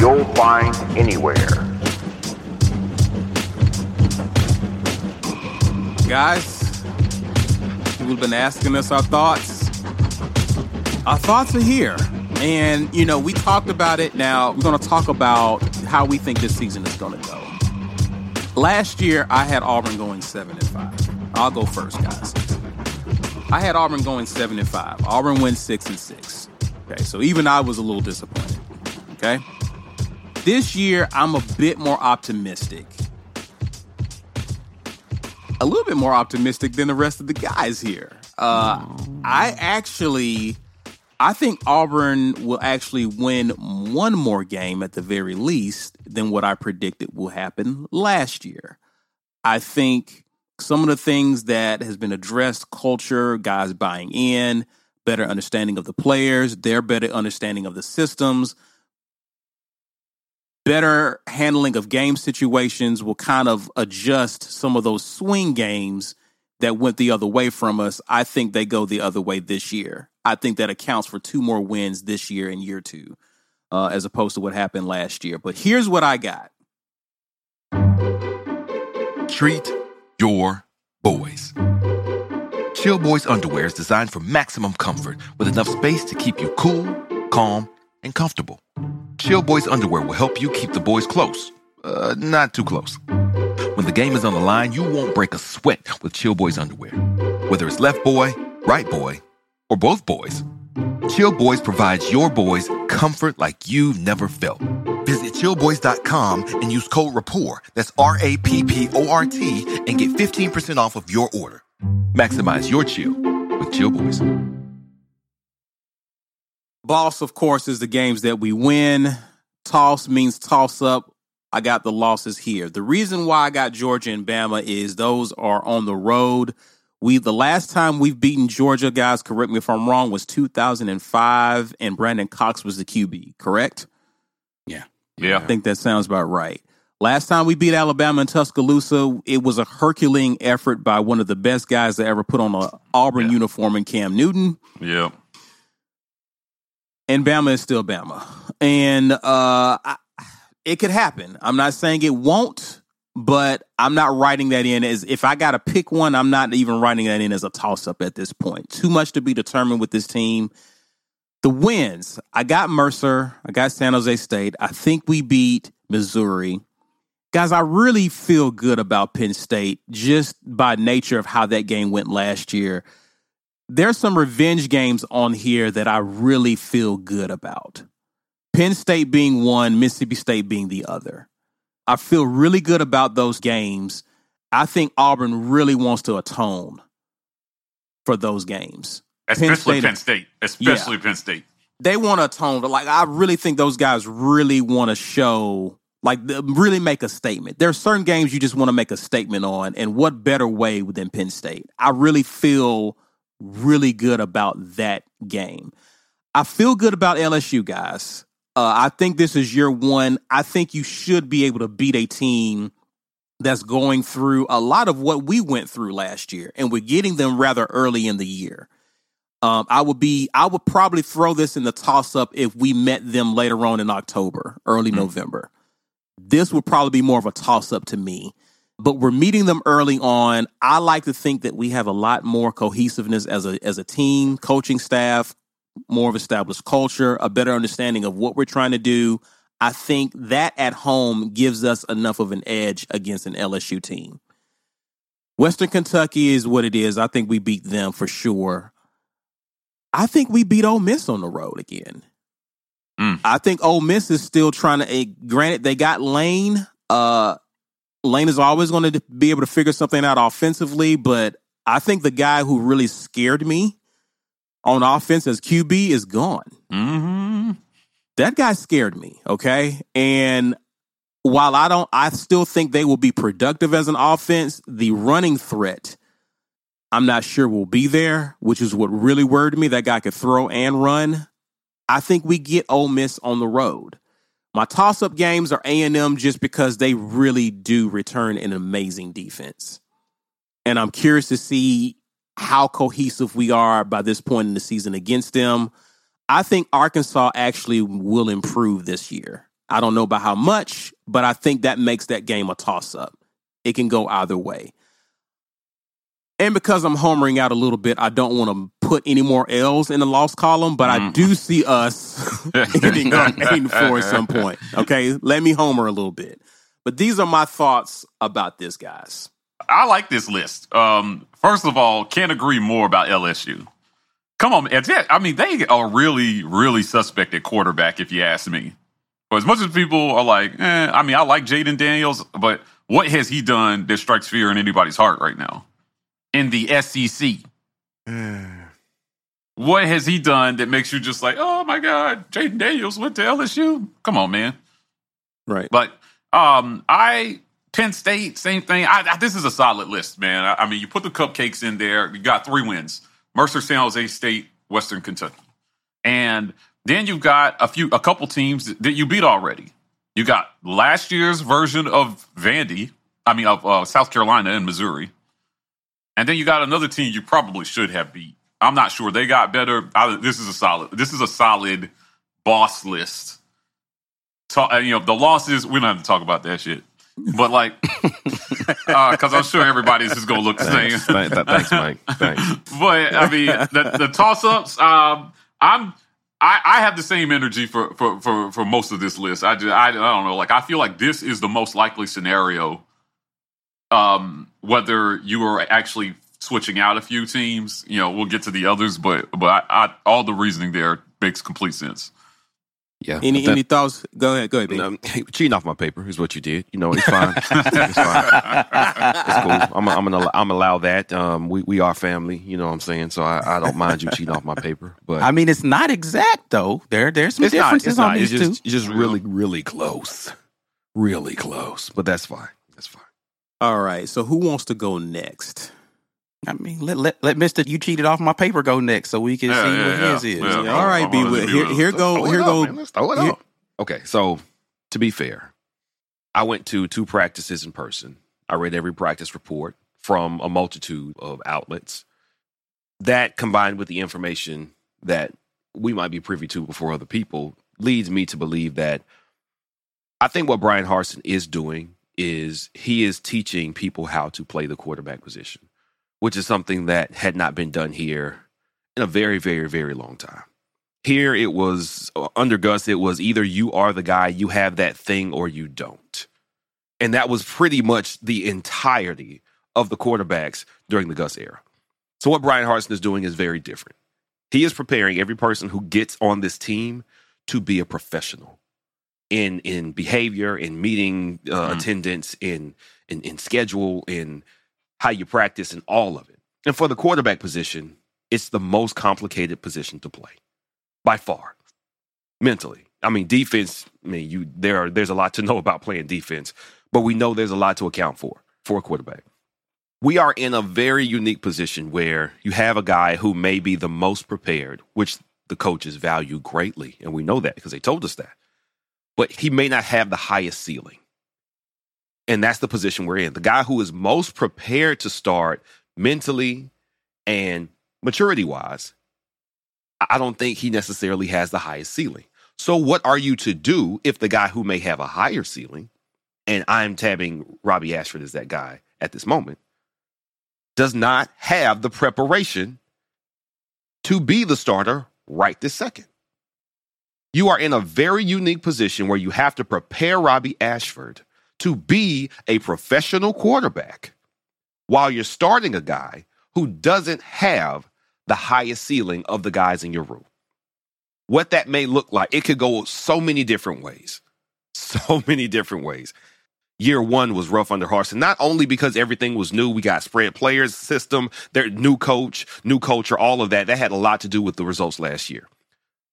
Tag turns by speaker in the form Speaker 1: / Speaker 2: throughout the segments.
Speaker 1: you'll find anywhere.
Speaker 2: Guys, have been asking us our thoughts. Our thoughts are here. And, you know, we talked about it. Now, we're going to talk about how we think this season is going to go. Last year, I had Auburn going 7 and 5. I'll go first, guys. I had Auburn going 7 and 5. Auburn wins 6 and 6. Okay, so even I was a little disappointed. Okay? This year, I'm a bit more optimistic. A little bit more optimistic than the rest of the guys here. Uh, I actually, I think Auburn will actually win one more game at the very least than what I predicted will happen last year. I think some of the things that has been addressed, culture, guys buying in, better understanding of the players, their better understanding of the systems, better handling of game situations will kind of adjust some of those swing games that went the other way from us. I think they go the other way this year. I think that accounts for two more wins this year in year two, uh, as opposed to what happened last year. But here's what I got.
Speaker 3: Treat your boys. Chill Boys underwear is designed for maximum comfort with enough space to keep you cool, calm, and comfortable. Chill Boys underwear will help you keep the boys close, uh, not too close. When the game is on the line, you won't break a sweat with Chill Boys underwear. Whether it's left boy, right boy, or both boys, Chill Boys provides your boys comfort like you've never felt. Visit chillboys.com and use code RAPPORT, that's R A P P O R T, and get 15% off of your order. Maximize your chill with Chill Boys.
Speaker 2: Boss, of course, is the games that we win. Toss means toss up. I got the losses here. The reason why I got Georgia and Bama is those are on the road. We the last time we've beaten Georgia, guys, correct me if I'm wrong, was 2005, and Brandon Cox was the QB. Correct?
Speaker 4: Yeah. Yeah.
Speaker 2: I think that sounds about right. Last time we beat Alabama in Tuscaloosa, it was a Herculean effort by one of the best guys that ever put on an Auburn uniform in Cam Newton.
Speaker 4: Yep.
Speaker 2: And Bama is still Bama, and uh, I, it could happen. I'm not saying it won't, but I'm not writing that in as if I got to pick one. I'm not even writing that in as a toss up at this point. Too much to be determined with this team. The wins, I got Mercer, I got San Jose State. I think we beat Missouri. Guys, I really feel good about Penn State just by nature of how that game went last year there's some revenge games on here that I really feel good about. Penn State being one, Mississippi State being the other. I feel really good about those games. I think Auburn really wants to atone for those games.
Speaker 4: Especially
Speaker 2: State-
Speaker 4: Penn State. Especially Penn State.
Speaker 2: They want to atone. Like I really think those guys really want to show, like really make a statement. There are certain games you just want to make a statement on, and what better way than Penn State? I really feel really good about that game. I feel good about LSU guys. Uh, I think this is year one. I think you should be able to beat a team that's going through a lot of what we went through last year, and we're getting them rather early in the year. Um, I would be, I would probably throw this in the toss up if we met them later on in October, early mm-hmm. November. This would probably be more of a toss up to me. But we're meeting them early on. I like to think that we have a lot more cohesiveness as a as a team, coaching staff, more of established culture, a better understanding of what we're trying to do. I think that at home gives us enough of an edge against an LSU team. Western Kentucky is what it is. I think we beat them for sure. I think we beat Ole Miss on the road again. Mm. I think Ole Miss is still trying to. Uh, granted, they got Lane. Uh, Lane is always going to be able to figure something out offensively, but I think the guy who really scared me on offense as QB is gone.
Speaker 4: Mm-hmm.
Speaker 2: That guy scared me. Okay, and while I don't, I still think they will be productive as an offense. The running threat I'm not sure will be there, which is what really worried me. That guy could throw and run. I think we get Ole Miss on the road. My toss-up games are A&M just because they really do return an amazing defense. And I'm curious to see how cohesive we are by this point in the season against them. I think Arkansas actually will improve this year. I don't know about how much, but I think that makes that game a toss up. It can go either way. And because I'm homering out a little bit, I don't want to put any more L's in the loss column, but mm. I do see us ending up 8 and 4 at some point. Okay, let me homer a little bit. But these are my thoughts about this, guys.
Speaker 4: I like this list. Um, first of all, can't agree more about LSU. Come on, I mean, they are really, really suspect at quarterback, if you ask me. But as much as people are like, eh, I mean, I like Jayden Daniels, but what has he done that strikes fear in anybody's heart right now? In the SEC. what has he done that makes you just like, oh my God, Jayden Daniels went to LSU? Come on, man.
Speaker 2: Right.
Speaker 4: But um, I Penn State, same thing. I, I, this is a solid list, man. I, I, mean, you put the cupcakes in there. You got three wins: Mercer, San Jose State, Western Kentucky, and then you've got a few, a couple teams that you beat already. You got last year's version of Vandy. I mean, of uh, South Carolina and Missouri. And then you got another team you probably should have beat. I'm not sure they got better. I, this is a solid. This is a solid boss list. So, you know the losses. We don't have to talk about that shit. But like, because uh, I'm sure everybody's just gonna look the same.
Speaker 5: Thanks, Mike. Thanks.
Speaker 4: but I mean, the, the toss ups. Um, I'm. I, I have the same energy for, for, for, for most of this list. I just I, I don't know. Like I feel like this is the most likely scenario um, whether you are actually switching out a few teams, you know, we'll get to the others, but but I, I, all the reasoning there makes complete sense.
Speaker 2: Yeah. Any that, any thoughts? Go ahead. Go ahead. Um,
Speaker 5: cheating off my paper is what you did. You know, it's fine. it's fine. It's cool. I'm, I'm gonna I'm allow that. Um, we we are family. You know what I'm saying? So I, I don't mind you cheating off my paper. But
Speaker 6: I mean, it's not exact though. There there's some differences not, on
Speaker 5: these
Speaker 6: it's
Speaker 5: just, two. It's just really really close, really close. But that's fine. That's fine.
Speaker 2: All right. So who wants to go next?
Speaker 6: I mean, let let, let Mister you cheated off my paper go next, so we can yeah, see yeah, what yeah. his is.
Speaker 2: Yeah, All right, be with here. Here go. Here go. Let's throw it
Speaker 5: here. Okay, so to be fair, I went to two practices in person. I read every practice report from a multitude of outlets. That combined with the information that we might be privy to before other people leads me to believe that I think what Bryan Harsin is doing is he is teaching people how to play the quarterback position, which is something that had not been done here in a very, very, very long time. Here it was under Gus, it was either you are the guy, you have that thing, or you don't. And that was pretty much the entirety of the quarterbacks during the Gus era. So what Bryan Harsin is doing is very different. He is preparing every person who gets on this team to be a professional in in behavior, in meeting uh, mm. attendance, in, in in schedule, in how you practice, and all of it. And for the quarterback position, it's the most complicated position to play by far, mentally. I mean, defense. I mean, you there are there's a lot to know about playing defense, but we know there's a lot to account for for a quarterback. We are in a very unique position where you have a guy who may be the most prepared, which the coaches value greatly, and we know that because they told us that but he may not have the highest ceiling. And that's the position we're in. The guy who is most prepared to start mentally and maturity wise, I don't think he necessarily has the highest ceiling. So, what are you to do if the guy who may have a higher ceiling, and I'm tabbing Robbie Ashford as that guy at this moment, does not have the preparation to be the starter right this second? You are in a very unique position where you have to prepare Robbie Ashford to be a professional quarterback while you're starting a guy who doesn't have the highest ceiling of the guys in your room. What that may look like, it could go so many different ways. So many different ways. Year one was rough under Harsin, not only because everything was new, we got spread players system, their new coach, new culture, all of that. That had a lot to do with the results last year.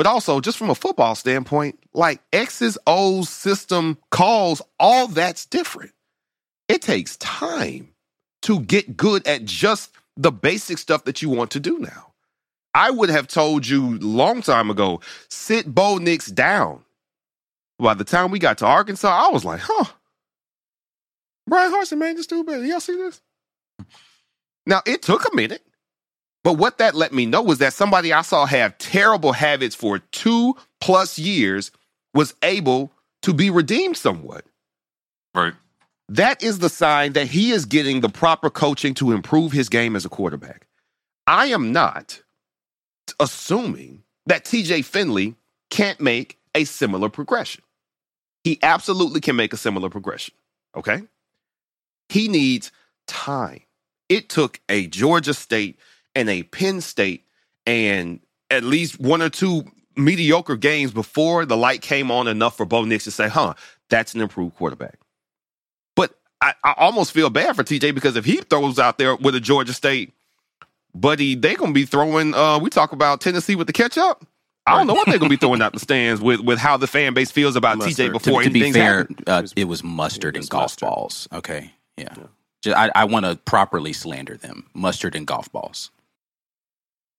Speaker 5: But also, just from a football standpoint, like X's, O's, system, calls, all that's different. It takes time to get good at just the basic stuff that you want to do now. I would have told you long time ago, sit Bo Nix down. By the time we got to Arkansas, I was like, huh. Bryan Harsin made this stupid. Y'all see this? Now, it took a minute. But what that let me know was that somebody I saw have terrible habits for two plus years was able to be redeemed somewhat.
Speaker 4: Right.
Speaker 5: That is the sign that he is getting the proper coaching to improve his game as a quarterback. I am not assuming that TJ Finley can't make a similar progression. He absolutely can make a similar progression. Okay. He needs time. It took a Georgia State and a Penn State and at least one or two mediocre games before the light came on enough for Bo Nix to say, huh, that's an improved quarterback. But I, I almost feel bad for TJ because if he throws out there with a Georgia State, buddy, they're gonna be throwing uh we talk about Tennessee with the catch up. I don't know what they're gonna be throwing out the stands with with how the fan base feels about TJ before
Speaker 6: to, to be fair, uh, it was mustard and golf
Speaker 2: mustard.
Speaker 6: balls. Okay, yeah. Ju- I, I want to properly slander them. Mustard and golf balls.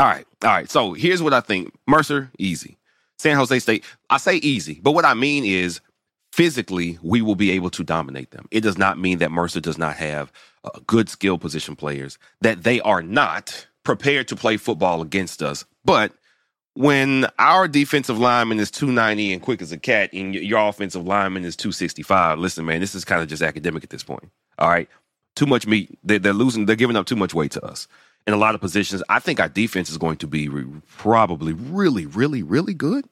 Speaker 5: All right. All right. So here's what I think. Mercer, easy. San Jose State, I say easy, but what I mean is physically, we will be able to dominate them. It does not mean that Mercer does not have uh, good skill position players, that they are not prepared to play football against us. But when our defensive lineman is 290 and quick as a cat, and your offensive lineman is 265, listen, man, this is kind of just academic at this point. All right. Too much meat. They, they're losing, they're giving up too much weight to us in a lot of positions. I think our defense is going to be re- probably really, really, really good.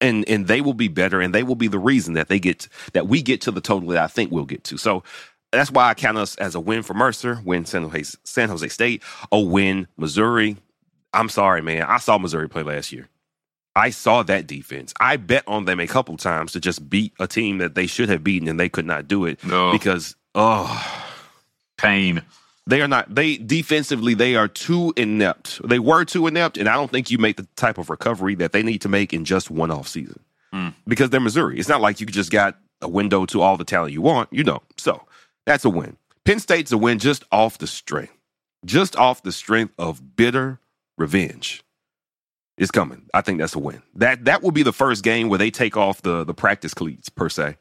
Speaker 5: And and they will be better, and they will be the reason that they get that we get to the total that I think we'll get to. So that's why I count us as a win for Mercer, win San Jose, San Jose State, a win Missouri. I'm sorry, man. I saw Missouri play last year. I saw that defense. I bet on them a couple times to just beat a team that they should have beaten, and they could not do it
Speaker 4: No.
Speaker 5: because oh,
Speaker 4: Pain.
Speaker 5: They are not. They defensively, they are too inept. They were too inept, and I don't think you make the type of recovery that they need to make in just one off season
Speaker 4: Hmm.
Speaker 5: because they're Missouri. It's not like you just got a window to all the talent you want. You know, so that's a win. Penn State's a win just off the strength, just off the strength of bitter revenge. It's coming. I think that's a win. That that will be the first game where they take off the the practice cleats per se,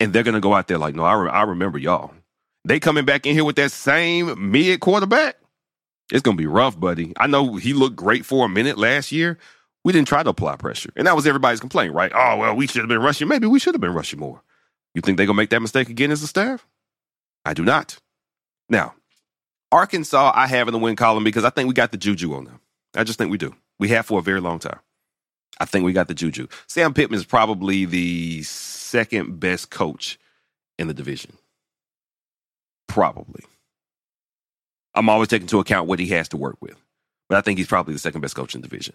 Speaker 5: and they're gonna go out there like, no, I, re- I remember y'all. They coming back in here with that same mid quarterback. It's gonna be rough, buddy. I know he looked great for a minute last year. We didn't try to apply pressure, and that was everybody's complaint, right? Oh well, we should have been rushing. Maybe we should have been rushing more. You think they're gonna make that mistake again as a staff? I do not. Now, Arkansas, I have in the win column because I think we got the juju on them. I just think we do. We have for a very long time. I think we got the juju. Sam Pittman is probably the second best coach in the division. Probably. I'm always taking into account what he has to work with. But I think he's probably the second best coach in the division.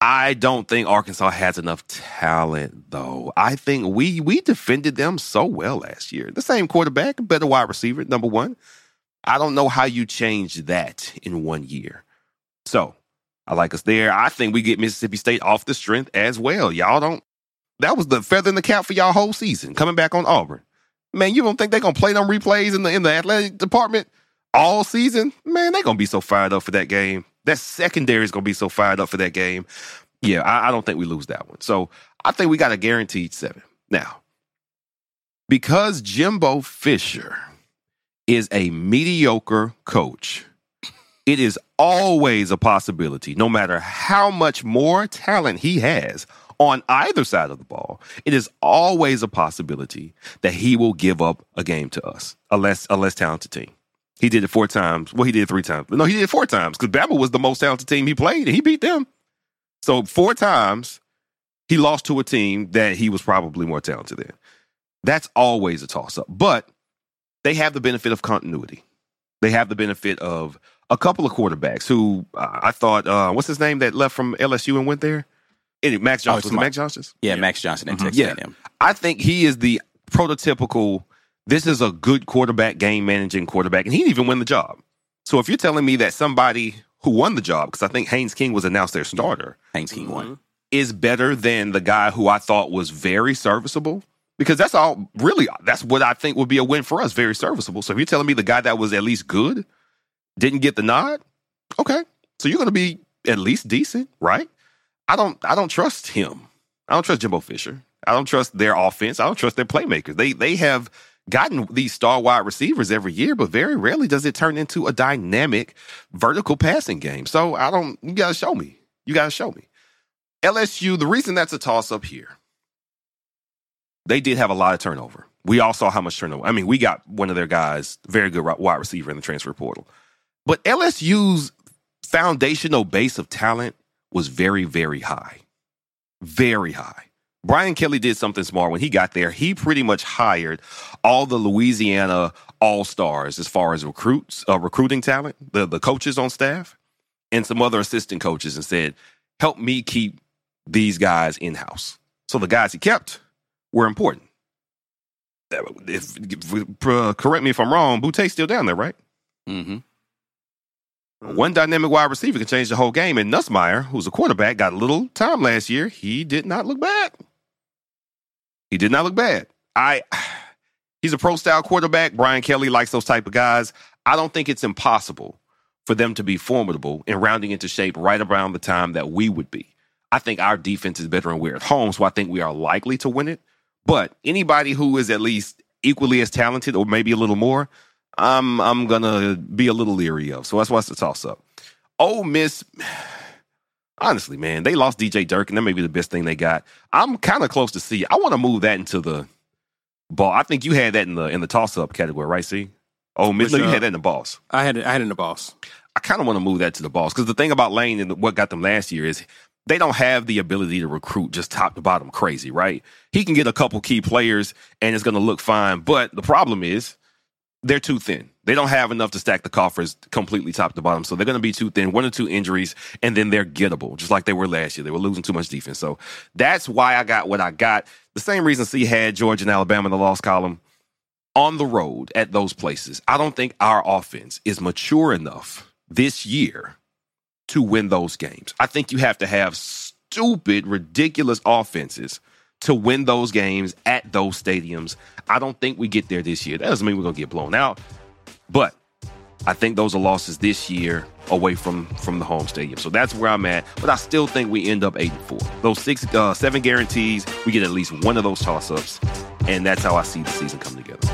Speaker 5: I don't think Arkansas has enough talent, though. I think we we defended them so well last year. The same quarterback, better wide receiver, number one. I don't know how you change that in one year. So I like us there. I think we get Mississippi State off the strength as well. Y'all don't. That was the feather in the cap for y'all whole season coming back on Auburn. Man, you don't think they're gonna play them replays in the in the athletic department all season? Man, they're gonna be so fired up for that game. That secondary is gonna be so fired up for that game. Yeah, I, I don't think we lose that one. So I think we got a guaranteed seven. Now, because Jimbo Fisher is a mediocre coach, it is always a possibility, no matter how much more talent he has on either side of the ball, it is always a possibility that he will give up a game to us, a less a less talented team. He did it four times. Well, he did it three times. No, he did it four times because Bama was the most talented team he played, and he beat them. So four times he lost to a team that he was probably more talented than. That's always a toss up. But they have the benefit of continuity. They have the benefit of a couple of quarterbacks who uh, I thought, uh, what's his name that left from LSU and went there? Any, Max
Speaker 6: Oh,
Speaker 5: Johnson. was it Max Johnson?
Speaker 6: Yeah, Max Johnson and
Speaker 5: Mhm.
Speaker 6: Texas
Speaker 5: Yeah.
Speaker 6: A&M.
Speaker 5: I think he is the prototypical. This is a good quarterback, game managing quarterback, and he didn't even win the job. So if you're telling me that somebody who won the job, because I think Haynes King was announced their starter,
Speaker 6: Haynes King won.
Speaker 5: is better than the guy who I thought was very serviceable. Because that's all really that's what I think would be a win for us, very serviceable. So if you're telling me the guy that was at least good didn't get the nod, okay. So you're gonna be at least decent, right? I don't I don't trust him. I don't trust Jimbo Fisher. I don't trust their offense. I don't trust their playmakers. They they have gotten these star wide receivers every year, but very rarely does it turn into a dynamic vertical passing game. So I don't you gotta show me. You gotta show me. LSU, the reason that's a toss up here, they did have a lot of turnover. We all saw how much turnover. I mean, we got one of their guys, very good wide receiver in the transfer portal. But LSU's foundational base of talent was very, very high. Very high. Brian Kelly did something smart when he got there. He pretty much hired all the Louisiana all stars as far as recruits, uh, recruiting talent, the, the coaches on staff, and some other assistant coaches, and said, "Help me keep these guys in house." So the guys he kept were important. If, if- uh, correct me if I'm wrong, Boutte's still down there, right?
Speaker 6: Mm-hmm. Mm-hmm.
Speaker 5: One dynamic wide receiver can change the whole game. And Nussmeier, who's a quarterback, got a little time last year. He did not look bad. He did not look bad. I he's a pro style quarterback. Brian Kelly likes those type of guys. I don't think it's impossible for them to be formidable and rounding into shape right around the time that we would be. I think our defense is better and we're at home, so I think we are likely to win it. But anybody who is at least equally as talented or maybe a little more, I'm I'm gonna be a little leery of. So that's why it's a toss up. Ole Miss, honestly, man, they lost DJ Dirk, and that may be the best thing they got. I'm kind of close to see. I want to move that into the ball. I think you had that in the in the toss up category, right? See, Ole Miss, no, you
Speaker 2: uh,
Speaker 5: had that in the boss.
Speaker 2: I had it, I had it in the boss.
Speaker 5: I kind of want to move that to the boss because the thing about Lane and what got them last year is they don't have the ability to recruit just top to bottom crazy, right? He can get a couple key players and it's going to look fine, but the problem is they're too thin. They don't have enough to stack the coffers completely top to bottom, so they're going to be too thin. One or two injuries, and then they're gettable, just like they were last year. They were losing too much defense, so that's why I got what I got. The same reason C had Georgia and Alabama in the loss column on the road at those places. I don't think our offense is mature enough this year to win those games. I think you have to have stupid, ridiculous offenses to win those games at those stadiums. I don't think we get there this year. That doesn't mean we're going to get blown out, but I think those are losses this year away from from the home stadium. So that's where I'm at. But I still think we end up eight and four. Those six, uh, seven guarantees, we get at least one of those toss ups, and that's how I see the season come together.